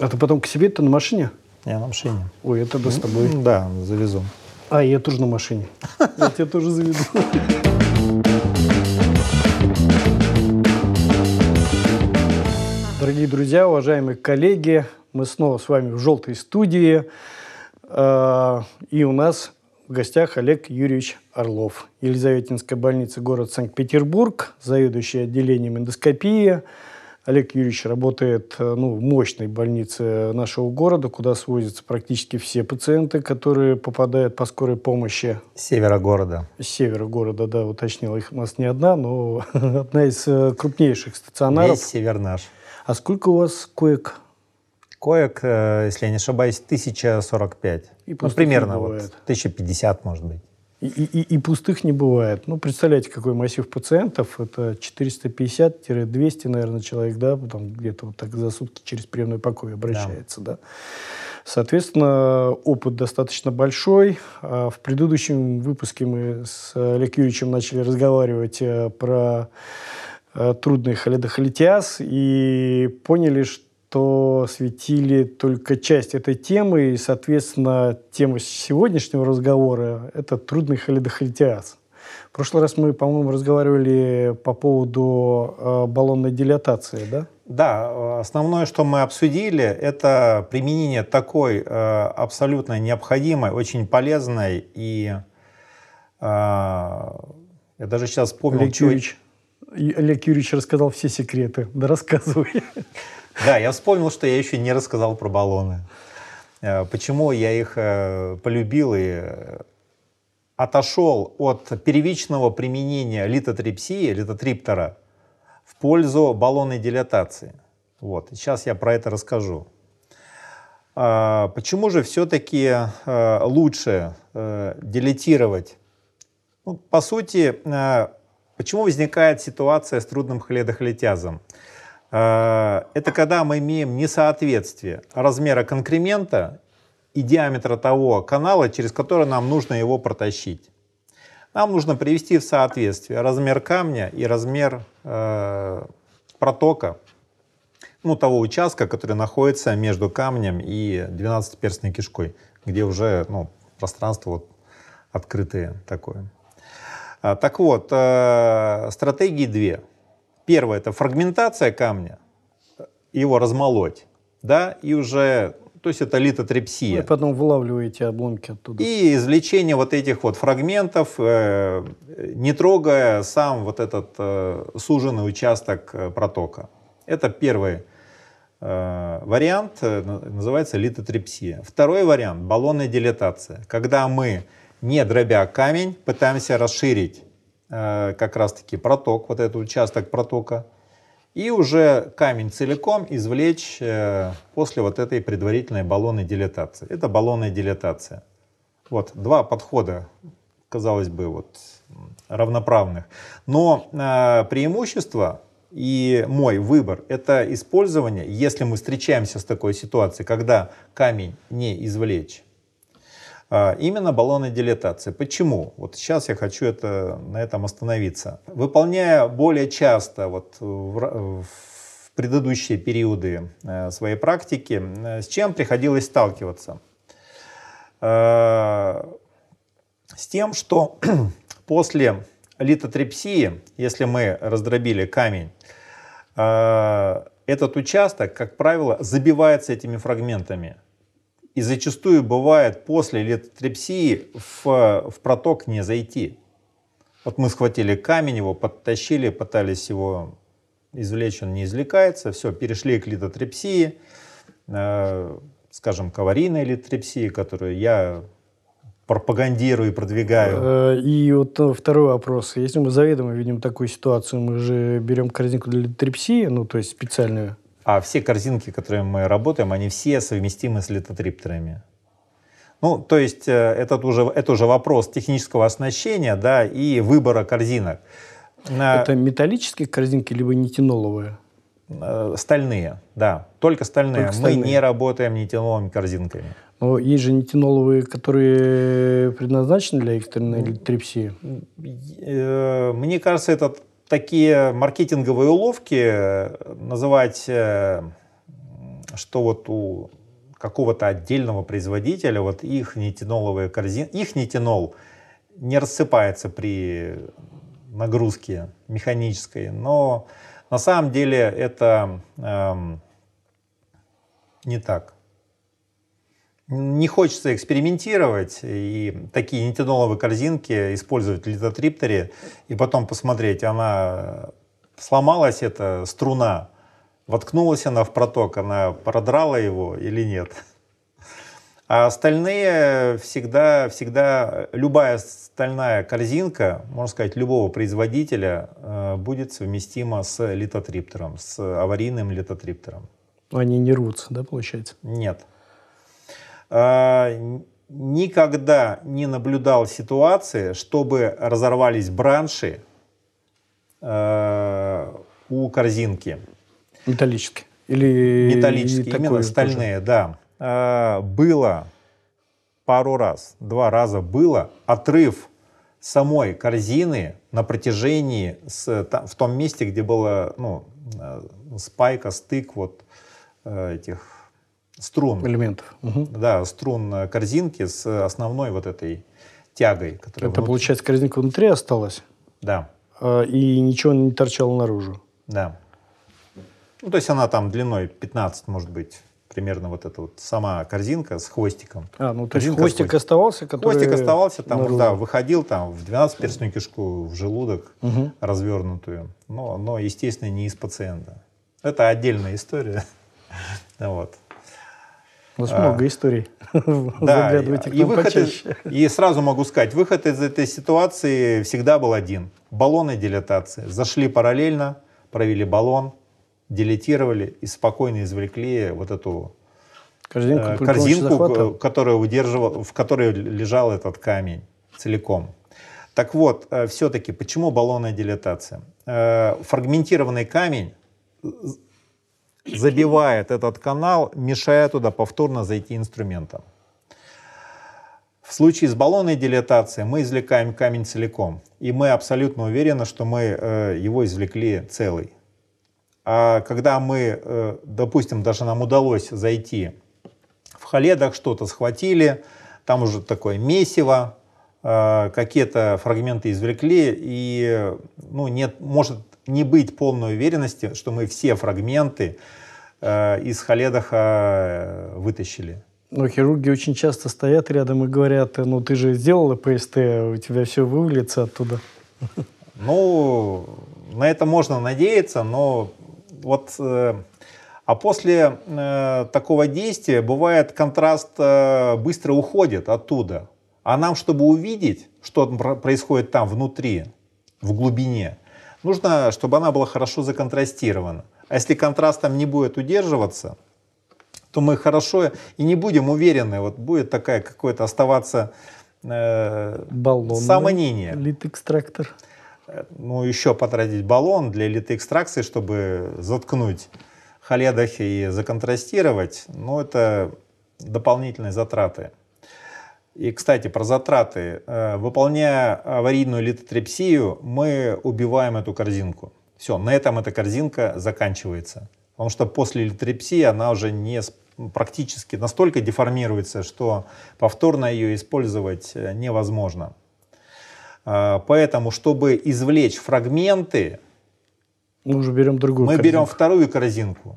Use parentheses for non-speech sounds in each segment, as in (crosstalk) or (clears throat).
А ты потом к себе-то на машине? Я на машине. Ой, это бы с тобой. Да, завезу. А, я тоже на машине. Я тебя тоже заведу. Дорогие друзья, уважаемые коллеги, мы снова с вами в «Желтой студии». А, и у нас в гостях Олег Юрьевич Орлов. Елизаветинская больница, город Санкт-Петербург, заведующий отделением эндоскопии – Олег Юрьевич работает э, ну, в мощной больнице нашего города, куда свозятся практически все пациенты, которые попадают по скорой помощи. С севера города. С севера города, да, уточнил. Их у нас не одна, но (laughs) одна из э, крупнейших стационаров. Весь север наш. А сколько у вас коек? Коек, э, если я не ошибаюсь, 1045. И ну, примерно вот 1050, может быть. И, и, и пустых не бывает. Ну, представляете, какой массив пациентов. Это 450-200, наверное, человек, да, потом где-то вот так за сутки через приемной покой обращается, да. да. Соответственно, опыт достаточно большой. А в предыдущем выпуске мы с Олег Юрьевичем начали разговаривать э, про э, трудный холедохолитиаз и поняли, что то светили только часть этой темы, и, соответственно, тема сегодняшнего разговора – это трудный холидохолитиаз. В прошлый раз мы, по-моему, разговаривали по поводу э, баллонной дилатации, да? Да, основное, что мы обсудили, это применение такой э, абсолютно необходимой, очень полезной и э, я даже сейчас вспомнил... Юрьевич, Олег Юрьевич рассказал все секреты. Да рассказывай. Да, я вспомнил, что я еще не рассказал про баллоны. Э, почему я их э, полюбил и э, отошел от первичного применения литотрипсии, литотриптора, в пользу баллонной дилатации. Вот. Сейчас я про это расскажу. А, почему же все-таки лучше дилетировать? Ну, по сути, почему возникает ситуация с трудным холедохолитязом? Э, это когда мы имеем несоответствие размера конкремента и диаметра того канала, через который нам нужно его протащить. Нам нужно привести в соответствие размер камня и размер э, протока, ну, того участка, который находится между камнем и 12-перстной кишкой, где уже ну, пространство вот открытое такое. А, так вот, э, стратегии две. Первое – это фрагментация камня, его размолоть, да, и уже, то есть это литотрепсия. Вы потом вылавливаете обломки оттуда. И извлечение вот этих вот фрагментов, э, не трогая сам вот этот э, суженный участок протока. Это первый вариант, называется литотрепсия. Второй вариант – баллонная дилатация, когда мы, не дробя камень, пытаемся расширить Э, как раз-таки проток, вот этот участок протока, и уже камень целиком извлечь э, после вот этой предварительной баллонной дилатации. Это баллонная дилатация. Вот два подхода, казалось бы, вот равноправных. Но э, преимущество и мой выбор – это использование, если мы встречаемся с такой ситуацией, когда камень не извлечь, именно баллонной дилатации. Почему? Вот сейчас я хочу это, на этом остановиться. Выполняя более часто вот в, в предыдущие периоды э, своей практики, э, с чем приходилось сталкиваться? Э, с тем, что (clears throat) после литотрепсии, если мы раздробили камень, этот участок, как правило, забивается этими фрагментами. И зачастую бывает после литотрепсии в, в проток не зайти. Вот мы схватили камень, его подтащили, пытались его извлечь, он не извлекается, все, перешли к литотрепсии, э, скажем, к аварийной литотрепсии, которую я пропагандирую и продвигаю. Э, и вот второй вопрос. Если мы заведомо видим такую ситуацию, мы же берем корзинку для литотрепсии, ну, то есть специальную, а все корзинки, которые мы работаем, они все совместимы с литотриптерами. Ну, то есть э, этот уже, это уже вопрос технического оснащения да, и выбора корзинок. Это металлические корзинки, либо нитиноловые? Э, стальные, да, только стальные. Только стальные. Мы не работаем нитиноловыми корзинками. Но есть же нитиноловые, которые предназначены для экстренной литрепсии. Э, мне кажется, этот такие маркетинговые уловки э, называть э, что вот у какого-то отдельного производителя вот их нитиноловые корзины, их нитинол не рассыпается при нагрузке механической, но на самом деле это эм, не так. Не хочется экспериментировать и такие нитиноловые корзинки использовать в литотрипторе и потом посмотреть, она сломалась эта струна, воткнулась она в проток, она продрала его или нет. А остальные всегда, всегда, любая стальная корзинка, можно сказать, любого производителя э, будет совместима с литотриптором, с аварийным литотриптором. Они не рвутся, да, получается? Нет. А, никогда не наблюдал ситуации, чтобы разорвались бранши э, у корзинки. Металлические? Или Металлические, именно стальные, тоже? да. А, было пару раз, два раза было отрыв самой корзины на протяжении, с, там, в том месте, где была ну, э, спайка, стык вот э, этих струн. Элементов. Угу. Да, струн корзинки с основной вот этой тягой. Которая Это, внутри... получается, корзинка внутри осталась? Да. А, и ничего не торчало наружу? Да. Ну, то есть она там длиной 15, может быть, примерно вот эта вот сама корзинка с хвостиком. А, ну то есть хвостик, хвостик оставался, который... Хвостик оставался, там, наружу. да, выходил там в 12-перстную кишку, в желудок угу. развернутую. Но, но, естественно, не из пациента. Это отдельная история. (laughs) вот. У нас а, много историй. (laughs) Да, и, выход из, и сразу могу сказать, выход из этой ситуации всегда был один. Баллоны дилатации. Зашли параллельно, провели баллон, делетировали и спокойно извлекли вот эту корзинку, э, корзинку которая удерживала, в которой лежал этот камень целиком. Так вот, э, все-таки почему баллонная дилатация? Э, фрагментированный камень забивает этот канал, мешая туда повторно зайти инструментом. В случае с баллонной дилатацией мы извлекаем камень целиком, и мы абсолютно уверены, что мы э, его извлекли целый. А когда мы, э, допустим, даже нам удалось зайти в халедах, что-то схватили, там уже такое месиво, э, какие-то фрагменты извлекли, и ну, нет, может не быть полной уверенности, что мы все фрагменты э, из халедаха вытащили. Но хирурги очень часто стоят рядом и говорят, ну ты же сделала ПСТ, у тебя все вывалится оттуда. (laughs) Ну, на это можно надеяться, но вот... Э, а после э, такого действия бывает контраст э, быстро уходит оттуда. А нам, чтобы увидеть, что происходит там внутри, в глубине, нужно, чтобы она была хорошо законтрастирована. А если контраст там не будет удерживаться, то мы хорошо и не будем уверены, вот будет такая какое-то оставаться э, Баллон, сомнение. Лит-экстрактор. Э, ну, еще потратить баллон для литоэкстракции, чтобы заткнуть халедах и законтрастировать, ну, это дополнительные затраты. И, кстати, про затраты. Э, выполняя аварийную литотрепсию, мы убиваем эту корзинку. Все, на этом эта корзинка заканчивается. Потому что после литрепсии она уже не практически настолько деформируется, что повторно ее использовать э, невозможно. А, поэтому, чтобы извлечь фрагменты, мы уже берем другую Мы корзинку. берем вторую корзинку,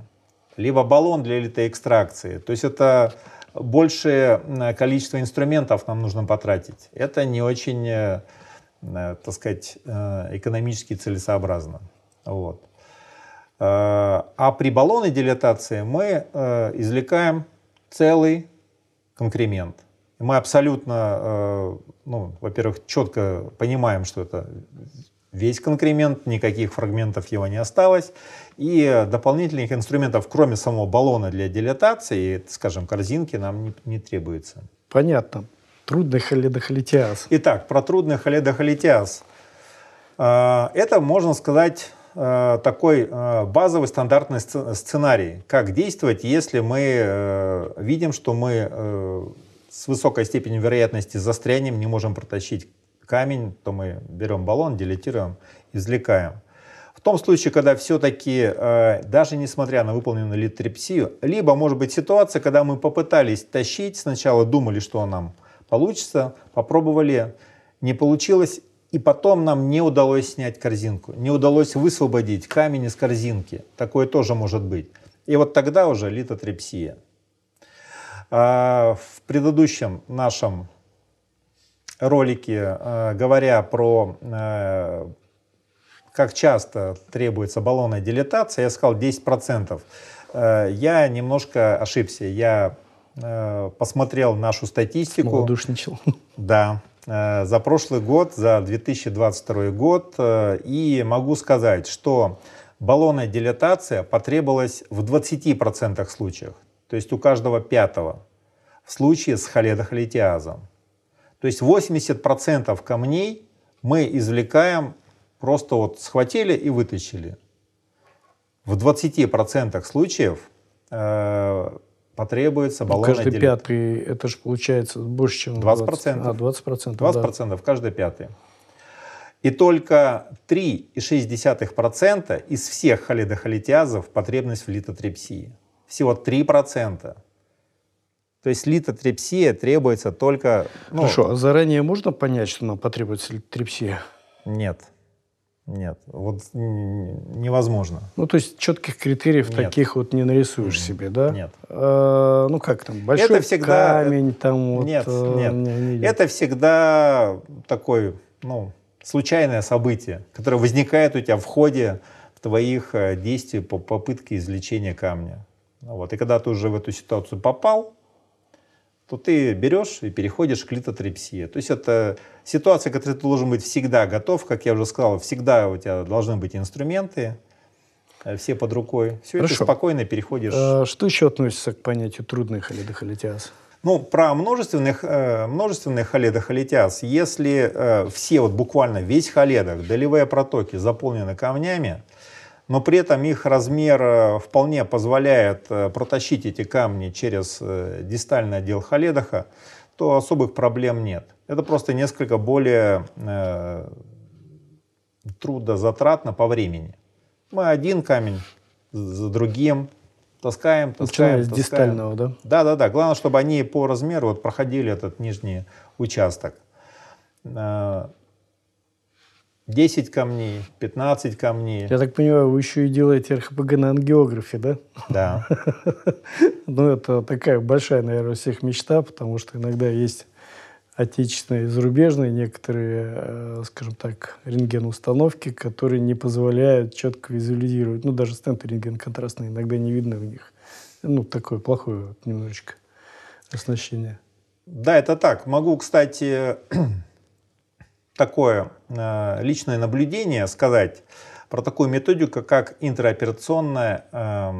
либо баллон для литоэкстракции. То есть это большее количество инструментов нам нужно потратить. Это не очень, э, э, так сказать, экономически целесообразно. Вот. Э, а при баллонной дилатации мы э, извлекаем целый конкремент. Мы абсолютно, э, ну, во-первых, четко понимаем, что это весь конкремент, никаких фрагментов его не осталось. И дополнительных инструментов, кроме самого баллона для дилатации, скажем, корзинки, нам не, не требуется. Понятно. Трудный холедохолитиаз. Итак, про трудный холедохолитиаз. Это, можно сказать, Э, такой э, базовый стандартный сценарий, как действовать, если мы э, видим, что мы с высокой степенью вероятности застрянем, не можем протащить камень, то мы берем баллон, дилетируем, извлекаем. В том случае, когда все-таки, э, даже несмотря на выполненную литрепсию, либо может быть ситуация, когда мы попытались тащить, сначала думали, что нам получится, попробовали, не получилось, и потом нам не удалось снять корзинку, не удалось высвободить камень из корзинки. Такое тоже может быть. И вот тогда уже литотрепсия. А, в предыдущем нашем ролике, э, говоря про э, как часто требуется баллонная дилатация, я сказал 10%. Э, я немножко ошибся. Я посмотрел нашу статистику. Малодушничал. Да, за прошлый год, за 2022 год. И могу сказать, что баллонная дилатация потребовалась в 20% случаях. То есть у каждого пятого в случае с холедохолитиазом. То есть 80% камней мы извлекаем, просто вот схватили и вытащили. В 20% случаев э, потребуется баллонная Каждый дилатация. пятый, это же получается больше, чем 20%. 20. А, 20%. 20% да. каждый пятый. И только 3,6% из всех холедохолитиазов потребность в литотрепсии. Всего 3%. То есть литотрепсия требуется только... Ну, Хорошо, а заранее можно понять, что нам потребуется литотрепсия? Нет. Нет, вот невозможно. Ну, то есть четких критериев нет. таких вот не нарисуешь mm. себе, да? Нет. А, ну, как там, большой это всегда... камень там вот... Нет, э, нет. Не, не это всегда такое, ну, случайное событие, которое возникает у тебя в ходе твоих э, действий по попытке извлечения камня. Вот. И когда ты уже в эту ситуацию попал, то ты берешь и переходишь к литотрепсии. То есть это ситуация, к которой ты должен быть всегда готов, как я уже сказал, всегда у тебя должны быть инструменты, э, все под рукой. Все Хорошо. это спокойно переходишь. А, что еще относится к понятию трудный холедохолитиаз? Ну, про множественных, э, множественный холедохолитиаз. Если э, все, вот буквально весь холедок, долевые протоки заполнены камнями, но при этом их размер э, вполне позволяет э, протащить эти камни через э, дистальный отдел Халедаха, то особых проблем нет. Это просто несколько более э, трудозатратно по времени. Мы один камень за другим таскаем, таскаем, Начиная с таскаем. дистального, да? Да, да, да. Главное, чтобы они по размеру вот проходили этот нижний участок. 10 камней, 15 камней. Я так понимаю, вы еще и делаете РХПГ на ангиографе, да? Да. (laughs) Ну, это такая большая, наверное, у всех мечта, потому что иногда есть отечественные и зарубежные некоторые, э, скажем так, рентген-установки, которые не позволяют четко визуализировать. Ну, даже стенты рентген-контрастные иногда не видно в них. Ну, такое плохое немножечко оснащение. Да, это так. Могу, кстати, (clears throat) такое э, личное наблюдение сказать про такую методику, как интраоперационная э,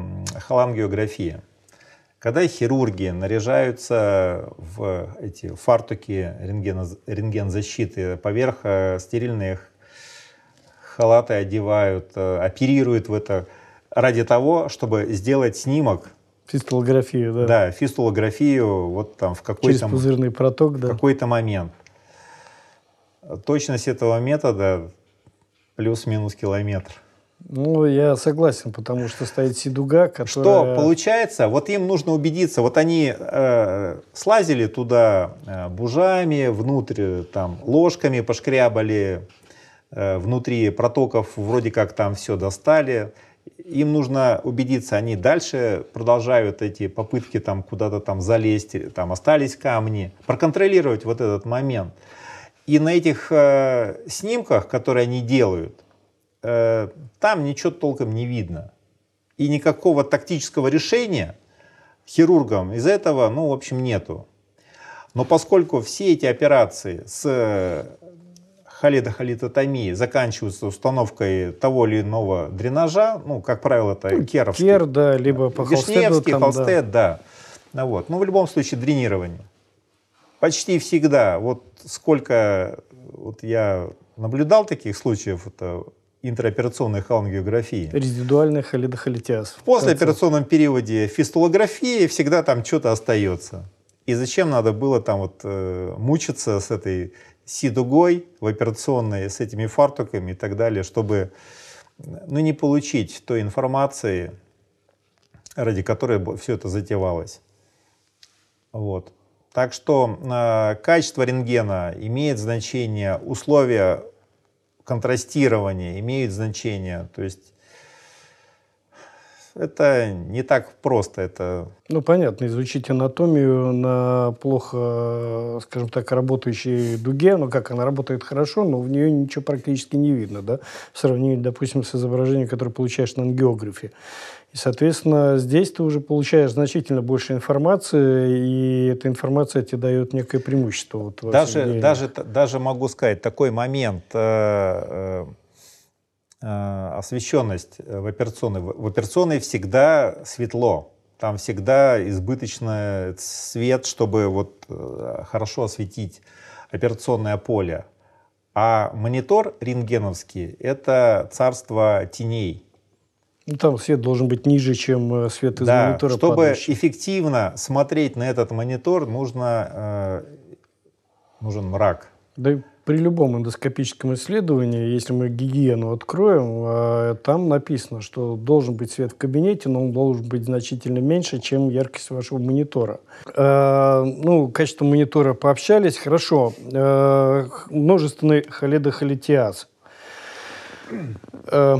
холангиография. Когда хирурги наряжаются в эти фартуки рентген, рентгензащиты, поверх э, стерильных халаты одевают, э, оперируют в это ради того, чтобы сделать снимок Фистулографию, да. Да, фистулографию вот там в какой-то... Через пузырный проток, да. какой-то момент. Точность этого метода плюс-минус километр. Ну, я согласен, потому что стоит сидуга, которая... Что получается? Вот им нужно убедиться. Вот они э, слазили туда э, бужами, внутрь там ложками пошкрябали, э, внутри протоков вроде как там все достали. Им нужно убедиться, они дальше продолжают эти попытки там куда-то там залезть, там остались камни, проконтролировать вот этот момент. И на этих э, снимках, которые они делают, э, там ничего толком не видно. И никакого тактического решения хирургам из этого, ну, в общем, нету. Но поскольку все эти операции с холидохолитотомией заканчиваются установкой того или иного дренажа, ну, как правило, это ну, керовский. Кер, да, либо по Вишневский, там, холстед, да. да. Ну, вот. Ну, в любом случае, дренирование. Почти всегда, вот сколько вот я наблюдал таких случаев, это интраоперационной холангиографии. Резидуальный холидохолитиаз. В послеоперационном периоде фистулографии всегда там что-то остается. И зачем надо было там вот э, мучиться с этой сидугой в операционной, с этими фартуками и так далее, чтобы ну, не получить той информации, ради которой все это затевалось. Вот. Так что э, качество рентгена имеет значение, условия контрастирования имеют значение. То есть это не так просто. Это... Ну, понятно, изучить анатомию на плохо, скажем так, работающей дуге, ну, как она работает хорошо, но в нее ничего практически не видно, да, в сравнении, допустим, с изображением, которое получаешь на ангиографе. И, соответственно, здесь ты уже получаешь значительно больше информации, и эта информация тебе дает некое преимущество. Вот даже, даже, даже могу сказать, такой момент э, э, э, освещенность в операционной. В операционной всегда светло. Там всегда избыточный свет, чтобы вот хорошо осветить операционное поле. А монитор рентгеновский – это царство теней. Ну, там свет должен быть ниже, чем э, свет из да, монитора. Чтобы падающий. эффективно смотреть на этот монитор, нужно, э, нужен мрак. Да и при любом эндоскопическом исследовании, если мы гигиену откроем, э, там написано, что должен быть свет в кабинете, но он должен быть значительно меньше, чем яркость вашего монитора. Э, ну, качество монитора пообщались, хорошо. Э, множественный холедохолитиаз. Э,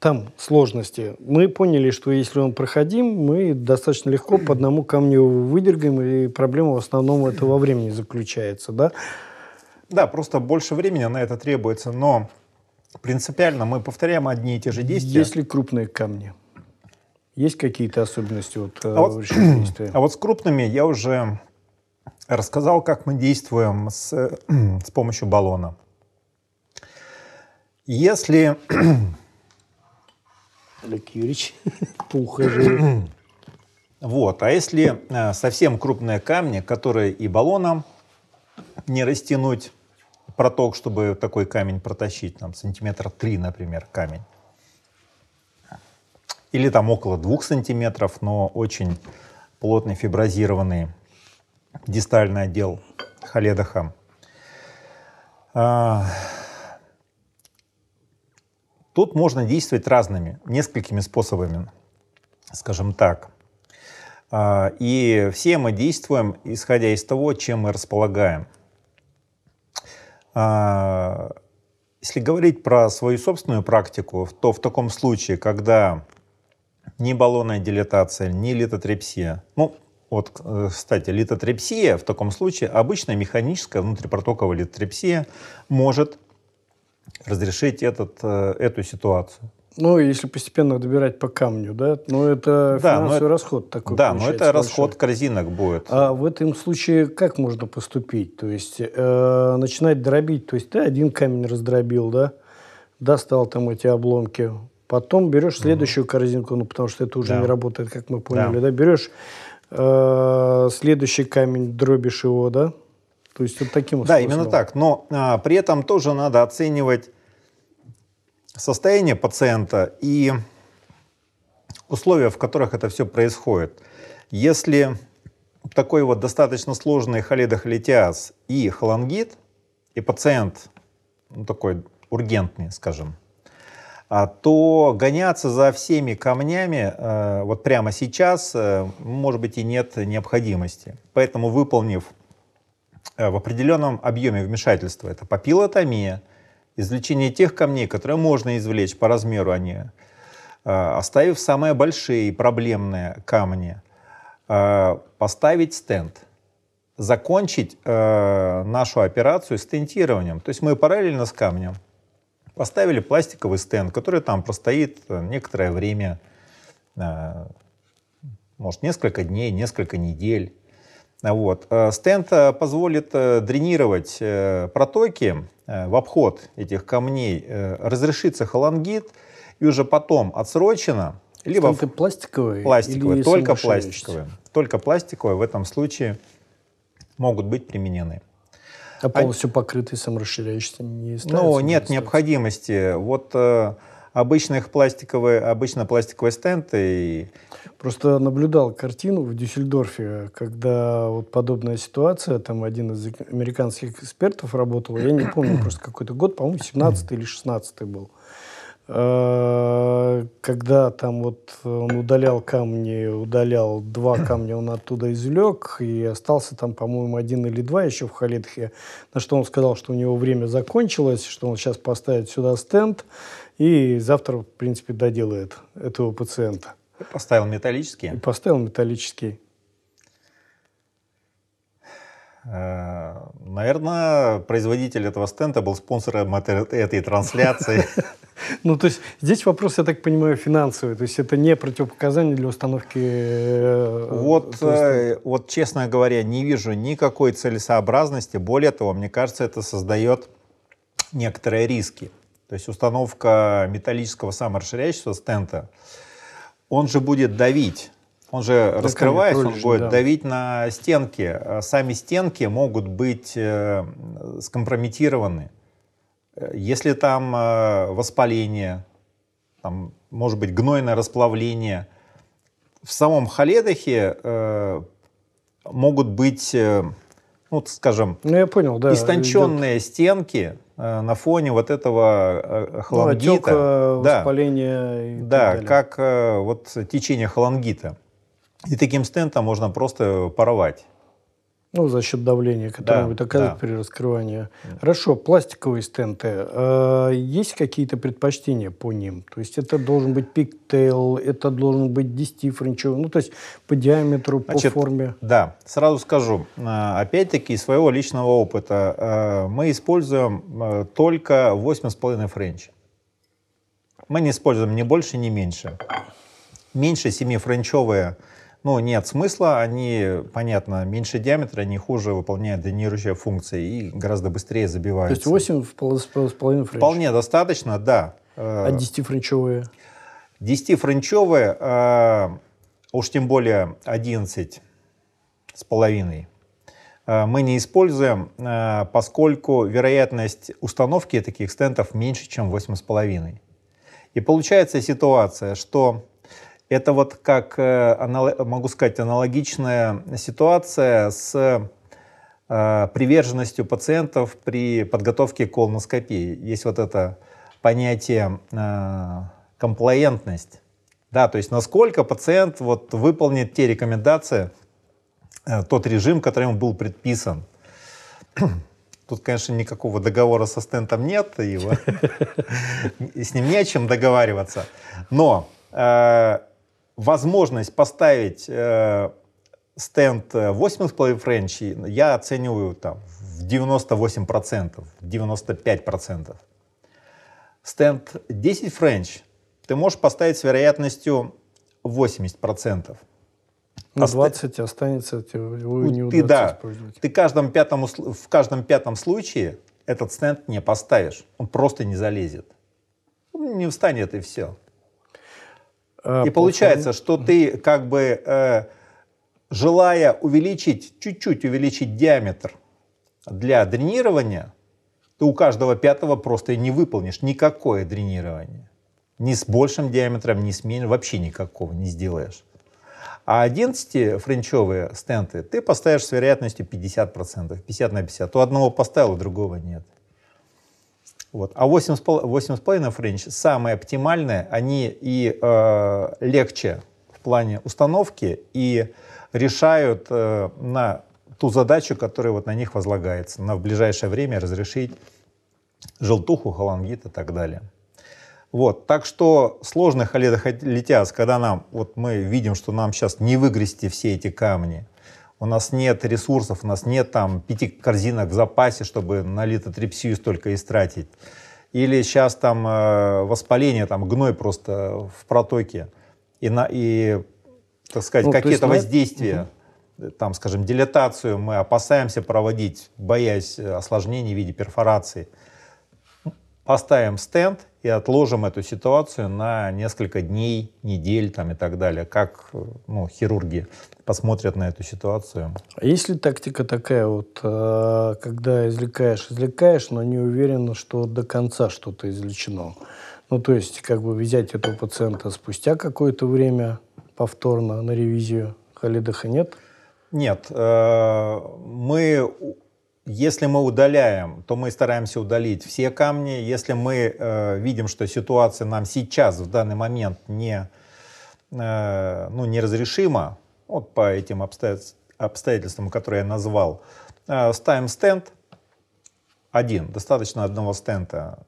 там сложности. Мы поняли, что если он проходим, мы достаточно легко по одному камню выдергаем, и проблема в основном этого времени заключается, да? Да, просто больше времени на это требуется, но принципиально мы повторяем одни и те же действия. Если крупные камни, есть какие-то особенности вот, э, а вот, действия? (clears throat) А вот с крупными я уже рассказал, как мы действуем с, (clears throat) с помощью баллона. Если (clears throat) Олег Юрьевич (laughs) поухаживает. Вот. А если э, совсем крупные камни, которые и баллоном не растянуть проток, чтобы такой камень протащить, там, сантиметр три, например, камень. Или там около двух сантиметров, но очень плотный фиброзированный дистальный отдел халедаха. Тут можно действовать разными, несколькими способами, скажем так. А, и все мы действуем, исходя из того, чем мы располагаем. А, если говорить про свою собственную практику, то в таком случае, когда ни баллонная дилатация, ни литотрепсия, ну, вот, э, кстати, литотрепсия в таком случае, обычная механическая внутрипортоковая литотрепсия может разрешить этот, э, эту ситуацию. Ну, если постепенно добирать по камню, да, ну это да, финансовый это, расход такой. Да, но это большой. расход корзинок будет. А в этом случае как можно поступить? То есть э, начинать дробить, то есть ты один камень раздробил, да, достал там эти обломки, потом берешь следующую угу. корзинку, ну потому что это уже да. не работает, как мы поняли, да, да? берешь э, следующий камень, дробишь его, да, то есть вот таким Да, способом. именно так. Но а, при этом тоже надо оценивать состояние пациента и условия, в которых это все происходит. Если такой вот достаточно сложный холидохолитиаз и холангит, и пациент ну, такой ургентный, скажем, а, то гоняться за всеми камнями э, вот прямо сейчас, э, может быть, и нет необходимости. Поэтому, выполнив в определенном объеме вмешательства. Это папиллотомия, извлечение тех камней, которые можно извлечь по размеру они, э, оставив самые большие проблемные камни, э, поставить стенд, закончить нашу операцию стентированием. То есть мы параллельно с камнем поставили пластиковый стенд, который там простоит некоторое время, может, несколько дней, несколько недель. Вот. Э, стенд э, позволит э, дренировать протоки в обход этих камней, разрешится холангит, и уже потом отсрочено, либо Стенты пластиковые? Пластиковые, только пластиковые. Только пластиковые в этом случае могут быть применены. А полностью покрытый саморасширяющийся не ставится? Ну, нет необходимости. Вот обычных пластиковые, обычно пластиковые стенты. И... Просто наблюдал картину в Дюссельдорфе, когда вот подобная ситуация, там один из американских экспертов работал, я не помню (coughs) просто какой-то год, по-моему, 17 или 16 был. Э, когда там вот он удалял камни, удалял два (coughs) камня, он оттуда извлек, и остался там, по-моему, один или два еще в Халидхе, на что он сказал, что у него время закончилось, что он сейчас поставит сюда стенд, и завтра, в принципе, доделает этого пациента. Поставил металлический? И поставил металлический. Э, наверное, производитель этого стенда был спонсором этой трансляции. (laughs) Ну, то есть здесь вопрос, я так понимаю, финансовый. То есть это не противопоказание для установки... Э, вот, э, вот, честно говоря, не вижу никакой целесообразности. Более того, мне кажется, это создает некоторые риски. То есть установка металлического саморасширяющегося стента, он же будет давить он же, да, раскрываясь, он будет да. давить на стенки. А сами стенки могут быть э, скомпрометированы. Если там э, воспаление, там, может быть, гнойное расплавление, в самом халедахе э, могут быть, э, ну, скажем, ну, я понял, да, истонченные идет... стенки на фоне вот этого э, холангита. Ну, отек, да, воспаление. да, как э, вот течение холангита. И таким стентом можно просто порвать. Ну, за счет давления, которое да, будет оказывать да. при раскрывании. Хорошо, пластиковые стенты. Э, есть какие-то предпочтения по ним? То есть это должен быть пиктейл, это должен быть 10 френчевый, ну, то есть по диаметру, Значит, по форме. Да, сразу скажу. Э, опять-таки, из своего личного опыта э, мы используем только 8,5 French. Мы не используем ни больше, ни меньше. Меньше 7 French евые – ну, нет смысла, они, понятно, меньше диаметра, они хуже выполняют дренирующие функции и гораздо быстрее забиваются. То есть 8 с половиной French? Вполне достаточно, да. А 10 French евые? 10 френчевые, а, уж тем более 11 с половиной, а, мы не используем, поскольку вероятность установки таких стентов меньше, чем 8,5. И получается ситуация, что это вот как, э, могу сказать, аналогичная ситуация с э, приверженностью пациентов при подготовке к колоноскопии. Есть вот это понятие э, комплаентность. Да, то есть насколько пациент вот выполнит те рекомендации, тот режим, который ему был предписан. (clears throat) Тут, конечно, никакого договора со стентом нет, его, (laughs) с ним не о чем договариваться. Но возможность поставить э, стенд 8,5 френчи я оцениваю там в 98%, 95%. Стент 10 French ты можешь поставить с вероятностью 80%. На 20 Оста... останется, его не ты, да, использовать. Ты каждом пятом, в каждом пятом случае этот стент не поставишь. Он просто не залезет. Он не встанет и все. А, и получается, что ты как бы э, желая увеличить, чуть-чуть увеличить диаметр для дренирования, ты у каждого пятого просто не выполнишь никакое дренирование. Ни с большим диаметром, ни с меньшим, вообще никакого не сделаешь. А 11 French евые стенты ты поставишь с вероятностью 50%, 50 на 50. У одного поставил, у другого нет. Вот. А 8,5 French самые оптимальные, они и э, легче в плане установки и решают э, на ту задачу, которая вот на них возлагается, на в ближайшее время разрешить желтуху, холангит и так далее. Вот, так что сложный холедохолитиаз, когда нам, вот мы видим, что нам сейчас не выгрести все эти камни, у нас нет ресурсов, у нас нет там пяти корзинок в запасе, чтобы на литотрипсию столько истратить. Или сейчас там э, воспаление, там гной просто в протоке. И, на, и так сказать, ну, какие-то воздействия, угу. там, скажем, дилатацию мы опасаемся проводить, боясь осложнений в виде перфорации. Поставим стенд и отложим эту ситуацию на несколько дней, недель там, и так далее. Как ну, хирурги посмотрят на эту ситуацию. А есть ли тактика такая, вот, э, когда извлекаешь, извлекаешь, но не уверен, что до конца что-то извлечено? Ну, то есть, как бы взять этого пациента спустя какое-то время повторно на ревизию Халидаха нет? Нет. Э, мы если мы удаляем, то мы стараемся удалить все камни. Если мы э, видим, что ситуация нам сейчас, в данный момент, не, э, ну, неразрешима, вот по этим обстоятельствам, обстоятельствам, которые я назвал, э, ставим стенд один, достаточно одного стенда.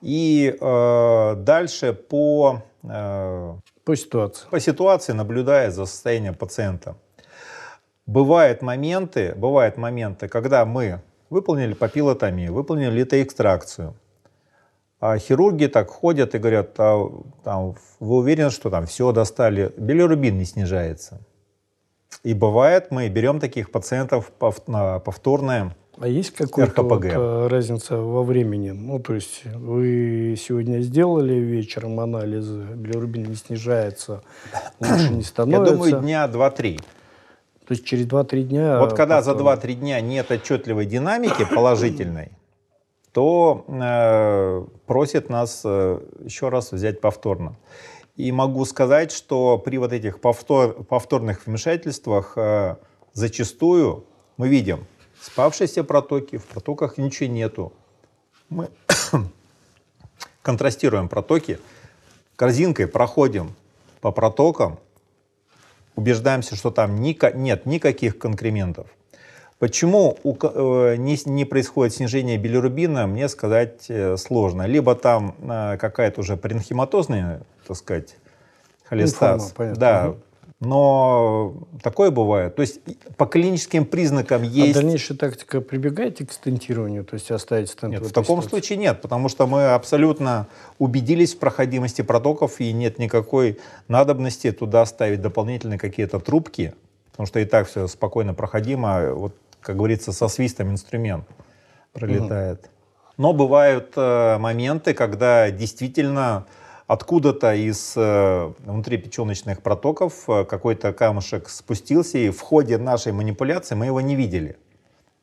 И э, дальше по, э, по ситуации. по ситуации наблюдая за состоянием пациента. Бывают моменты, бывают моменты, когда мы выполнили папиллотомию, выполнили литоэкстракцию, а хирурги так ходят и говорят, а, там, вы уверены, что там все достали, билирубин не снижается. И бывает, мы берем таких пациентов на повторное а есть какая-то вот, э, разница во времени? Ну, то есть вы сегодня сделали вечером анализы, билирубин не снижается, лучше не становится? Я думаю, дня 2-3. То есть через 2-3 дня... Вот когда за 2-3 дня нет отчетливой динамики положительной, (clears throat) то э, просит нас э, еще раз взять повторно. И могу сказать, что при вот этих повтор, повторных вмешательствах э, зачастую мы видим спавшиеся протоки, в протоках ничего нету. Мы (clears throat) контрастируем протоки, корзинкой проходим по протокам, убеждаемся, что там ника, нет никаких конкрементов. Почему у, э, не, не происходит снижение билирубина, мне сказать э, сложно. Либо там э, какая-то уже паренхематозная, так сказать, холестаз. Информа, да, угу. Но такое бывает. То есть по клиническим признакам есть... А дальнейшая тактика прибегаете к стентированию, то есть оставить стент Нет, в, в таком ситуации? случае нет, потому что мы абсолютно убедились в проходимости протоков и нет никакой надобности туда ставить дополнительные какие-то трубки, потому что и так все спокойно проходимо. Вот, как говорится, со свистом инструмент пролетает. Угу. Но бывают э, моменты, когда действительно откуда-то из э, внутрипеченочных протоков э, какой-то камушек спустился, и в ходе нашей манипуляции мы его не видели.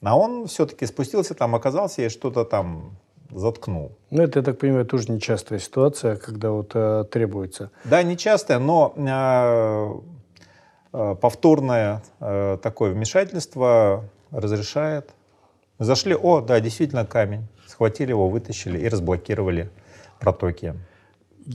А он все-таки спустился, там оказался и что-то там заткнул. Ну, это, я так понимаю, тоже нечастая ситуация, когда вот э, требуется. Да, нечастая, но э, э, повторное э, такое вмешательство разрешает. Зашли, о, да, действительно камень. Схватили его, вытащили и разблокировали протоки.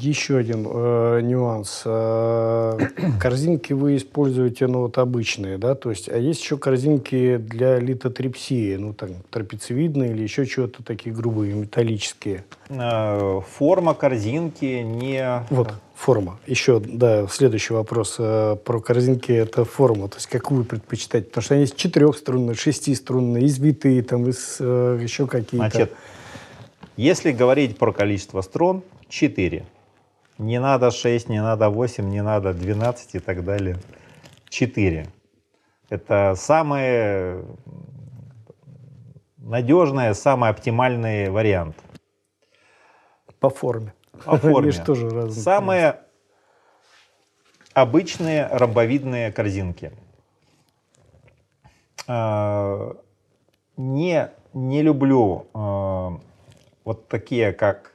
Еще один э, нюанс. Э, корзинки вы используете, ну, вот обычные, да, то есть, а есть еще корзинки для литотрипсии, ну, там, трапециевидные или еще чего-то такие грубые, металлические? Э, форма корзинки не... Вот, форма. Еще, да, следующий вопрос э, про корзинки, это форма, то есть, какую предпочитать? Потому что они есть четырехструнные, шестиструнные, извитые, там, из, э, еще какие-то. Значит, если говорить про количество струн, 4. Не надо 6, не надо 8, не надо 12 и так далее. 4. Это самый надежный, самый оптимальный вариант. По форме. По (laughs) форме. тоже разные. Самые обычные ромбовидные корзинки. А, не, не люблю а, вот такие, как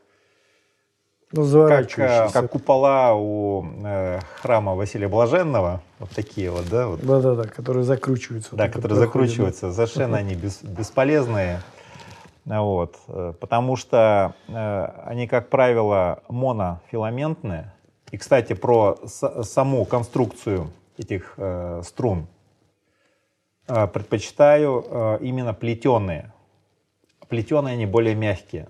ну, как, э, как купола у э, храма Василия Блаженного, вот такие вот, да? Вот. Да-да-да, которые закручиваются. Да, которые проходят, закручиваются. Да. Совершенно они без, бесполезные. Вот, э, потому что э, они, как правило, монофиламентные. И, кстати, про с, саму конструкцию этих э, струн э, предпочитаю э, именно плетеные. Плетеные они более мягкие.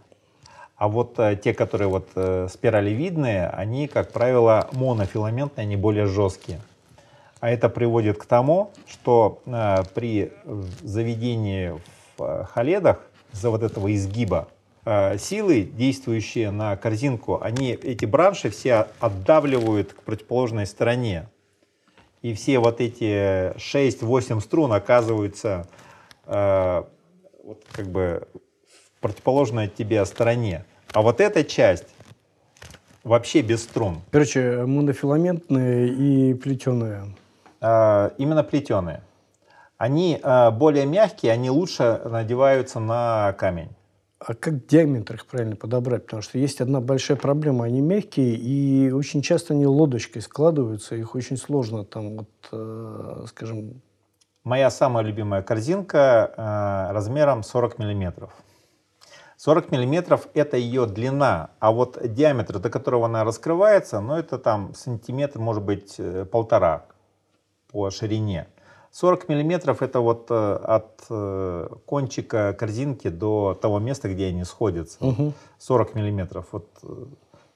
А вот э, те, которые вот э, спиралевидные, они, как правило, монофиламентные, они более жесткие. А это приводит к тому, что э, при заведении в э, халедах за вот этого изгиба силы, действующие на корзинку, они, эти бранши все отдавливают к противоположной стороне. И все вот эти 6-8 струн оказываются э, вот как бы противоположной от тебе стороне. А вот эта часть вообще без струн. Короче, монофиламентные и плетеные. А, именно плетеные. Они а, более мягкие, они лучше надеваются на камень. А как диаметр их правильно подобрать? Потому что есть одна большая проблема. Они мягкие, и очень часто они лодочкой складываются. Их очень сложно там, вот, э, скажем, Моя самая любимая корзинка э, размером 40 миллиметров. 40 миллиметров это ее длина, а вот диаметр, до которого она раскрывается, ну это там сантиметр, может быть э, полтора по ширине. 40 миллиметров это вот э, от э, кончика корзинки до того места, где они сходятся. Мгм. 40 миллиметров. Вот э,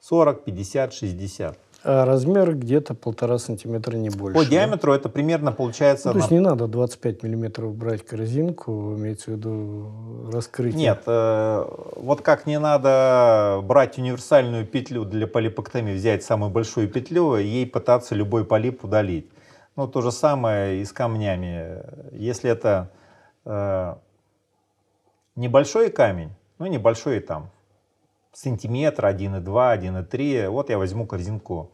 40, 50, 60. А размер где-то полтора сантиметра, не больше. По диаметру это примерно получается... Ну, то есть на- не надо 25 миллиметров брать корзинку, имеется в виду раскрытие. Нет, э, вот как не надо брать универсальную петлю для полипоктомии, взять самую большую петлю и ей пытаться любой полип удалить. Ну, то же самое и с камнями. Если это э, небольшой камень, ну, небольшой там, сантиметр, 1,2, 1,3, вот я возьму корзинку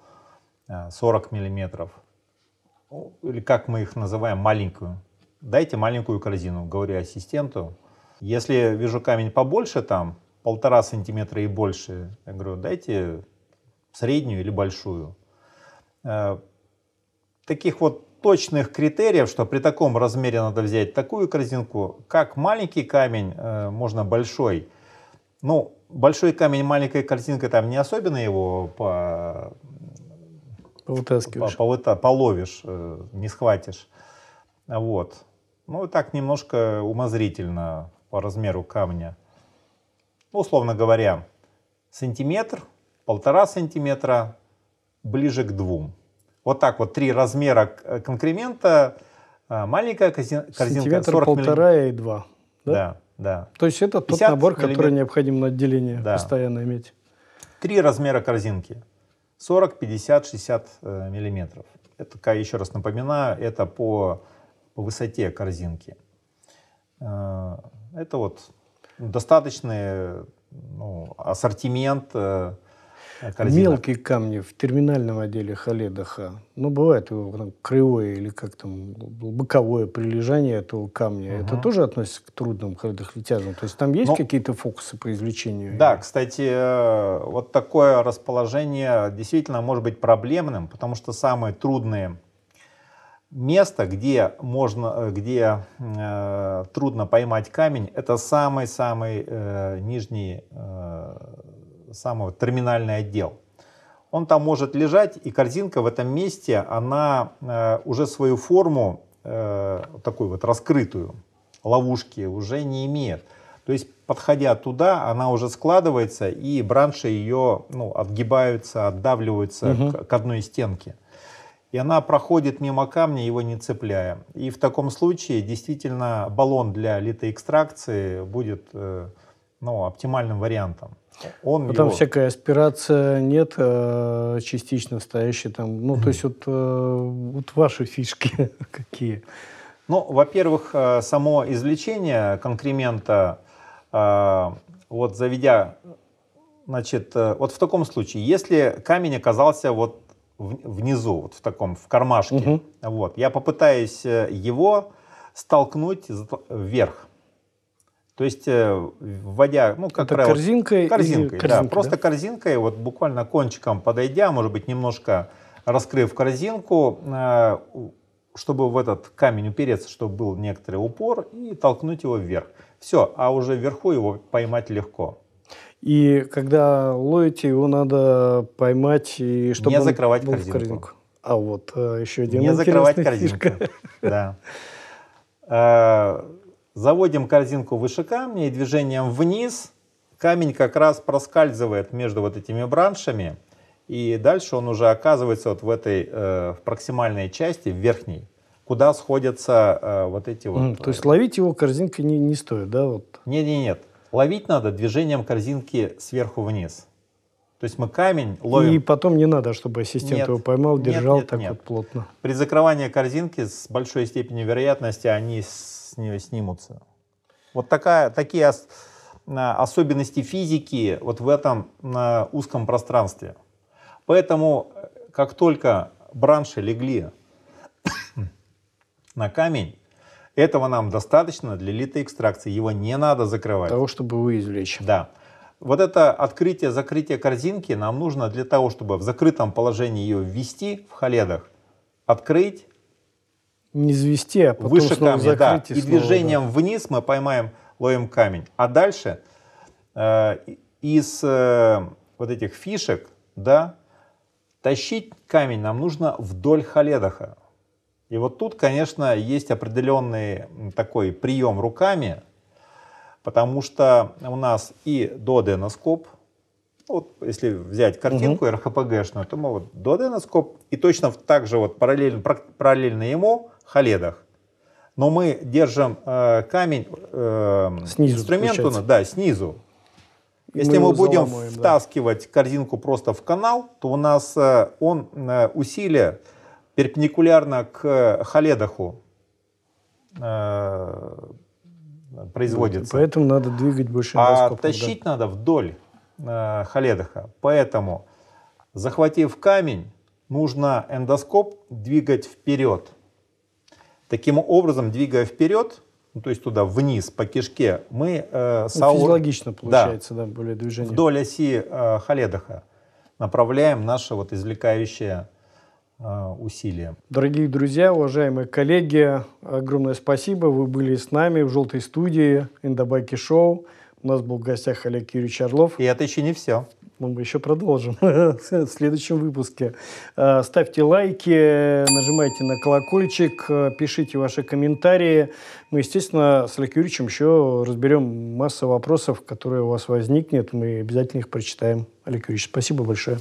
э, 40 миллиметров. Ну, Или как мы их называем, маленькую. Дайте маленькую корзину, говорю ассистенту. Если вижу камень побольше, там, полтора сантиметра и больше, я говорю, дайте среднюю или большую. Э, Таких вот точных критериев, что при таком размере надо взять такую корзинку, как маленький камень, э, можно большой. Ну, большой камень, маленькая корзинка, там не особенно его по, по- Вытаскиваешь. повыта- половишь, э, не схватишь. Вот. Ну, так немножко умозрительно по размеру камня. Ну, условно говоря, сантиметр, полтора сантиметра, ближе к двум. Вот так вот три размера конкремента, а, маленькая корзин- корзинка Сантиметр 40 миллим- полтора и два. Да? Да, да. То есть это тот 50 набор, который миллиметров. необходимо на отделение Да. постоянно иметь. Три размера корзинки. 40, 50, 60 э, миллиметров. Это, еще раз напоминаю, это по, по высоте корзинки. Э, Это вот достаточный ну, ассортимент корзинок. Мелкие камни в терминальном отделе Халедаха. Ну, бывает его там, краевое или как там боковое прилежание этого камня. Это Мгм. тоже относится к трудным халедохлитязам? То есть там есть Ну, какие-то фокусы по извлечению? Да, кстати, э, вот такое расположение действительно может быть проблемным, потому что самые трудные место, где можно, э, где э, трудно поймать камень, это самый-самый э, нижний, э, самый вот терминальный отдел. Он там может лежать, и корзинка в этом месте, она э, уже свою форму, э, такую вот раскрытую, ловушки уже не имеет. То есть, подходя туда, она уже складывается, и бранши ее ну, отгибаются, отдавливаются Мгм. к, к одной стенке. И она проходит мимо камня, его не цепляя. И в таком случае действительно баллон для литоэкстракции будет э, ну, оптимальным вариантом. Он Ну, там его- всякая аспирация нет, э, частично стоящая там. Ну, то есть вот, э, вот ваши фишки (laughs) какие? Ну, во-первых, э, само извлечение конкремента, вот заведя, значит, вот в таком случае, если камень оказался вот внизу, вот в таком, в кармашке, Мгм. вот, я попытаюсь его столкнуть вверх. То есть, э, вводя, ну, как Это правило, корзинкой? корзинкой, да, корзинкой, просто корзинкой, вот буквально кончиком подойдя, может быть, немножко раскрыв корзинку, э, чтобы в этот камень упереться, чтобы был некоторый упор, и толкнуть его вверх. Все, а уже вверху его поймать легко. И когда ловите, его надо поймать, и чтобы Не закрывать был в корзинку. А вот э, еще один Не закрывать корзинку. фишка. (laughs) Да. Э, Заводим корзинку выше камня и движением вниз камень как раз проскальзывает между вот этими браншами, и дальше он уже оказывается вот в этой э, в проксимальной части, в верхней, куда сходятся э, вот эти вот. Мгм, То есть ловить его корзинкой не, не стоит, да? Вот. Нет, нет, нет. Ловить надо движением корзинки сверху вниз. То есть мы камень ловим. И потом не надо, чтобы ассистент Нет. его поймал, Нет, держал нет, так нет. вот плотно. При закрывании корзинки с большой степенью вероятности они с нее снимутся. Вот такая, такие ос- особенности физики вот в этом узком пространстве. Поэтому, э, как только бранши легли (coughs) на камень, этого нам достаточно для литоэкстракции. Его не надо закрывать. Того, чтобы его извлечь. Да. Вот это открытие-закрытие корзинки нам нужно для того, чтобы в закрытом положении ее ввести в халедах, открыть Не звести, а потом выше снова камня, да. И снова, движением вниз мы поймаем, ловим камень. А дальше э, из э, вот этих фишек, да, тащить камень нам нужно вдоль халедаха. И вот тут, конечно, есть определенный такой прием руками, потому что у нас и дуоденоскоп, вот если взять картинку угу. РХПГшную, то мы вот дуоденоскоп и точно так же вот параллельно, параллельно ему халедах. Но мы держим э, камень э, снизу, инструменту, да, снизу. Если мы, мы будем втаскивать да. корзинку просто в канал, то у нас э, он э, усилие перпендикулярно к халедаху э, производится. Поэтому надо двигать больше А тащить да. надо вдоль э, халедаха. Поэтому, захватив камень, нужно эндоскоп двигать вперед. Таким образом, двигая вперед, ну, то есть туда вниз по кишке, мы э, ну, физиологично получается, да, да, более движение. Вдоль оси э, халедаха направляем наше вот извлекающее э, усилие. Дорогие друзья, уважаемые коллеги, огромное спасибо. Вы были с нами в желтой студии Индобайки Шоу. У нас был в гостях Олег Юрьевич Орлов. И это еще не все. Мы еще продолжим (laughs) в следующем выпуске. Э, ставьте лайки, нажимайте на колокольчик, пишите ваши комментарии. Мы, естественно, с Олегом Юрьевичем еще разберем массу вопросов, которые у вас возникнет. Мы обязательно их прочитаем. Олег Юрьевич, спасибо большое.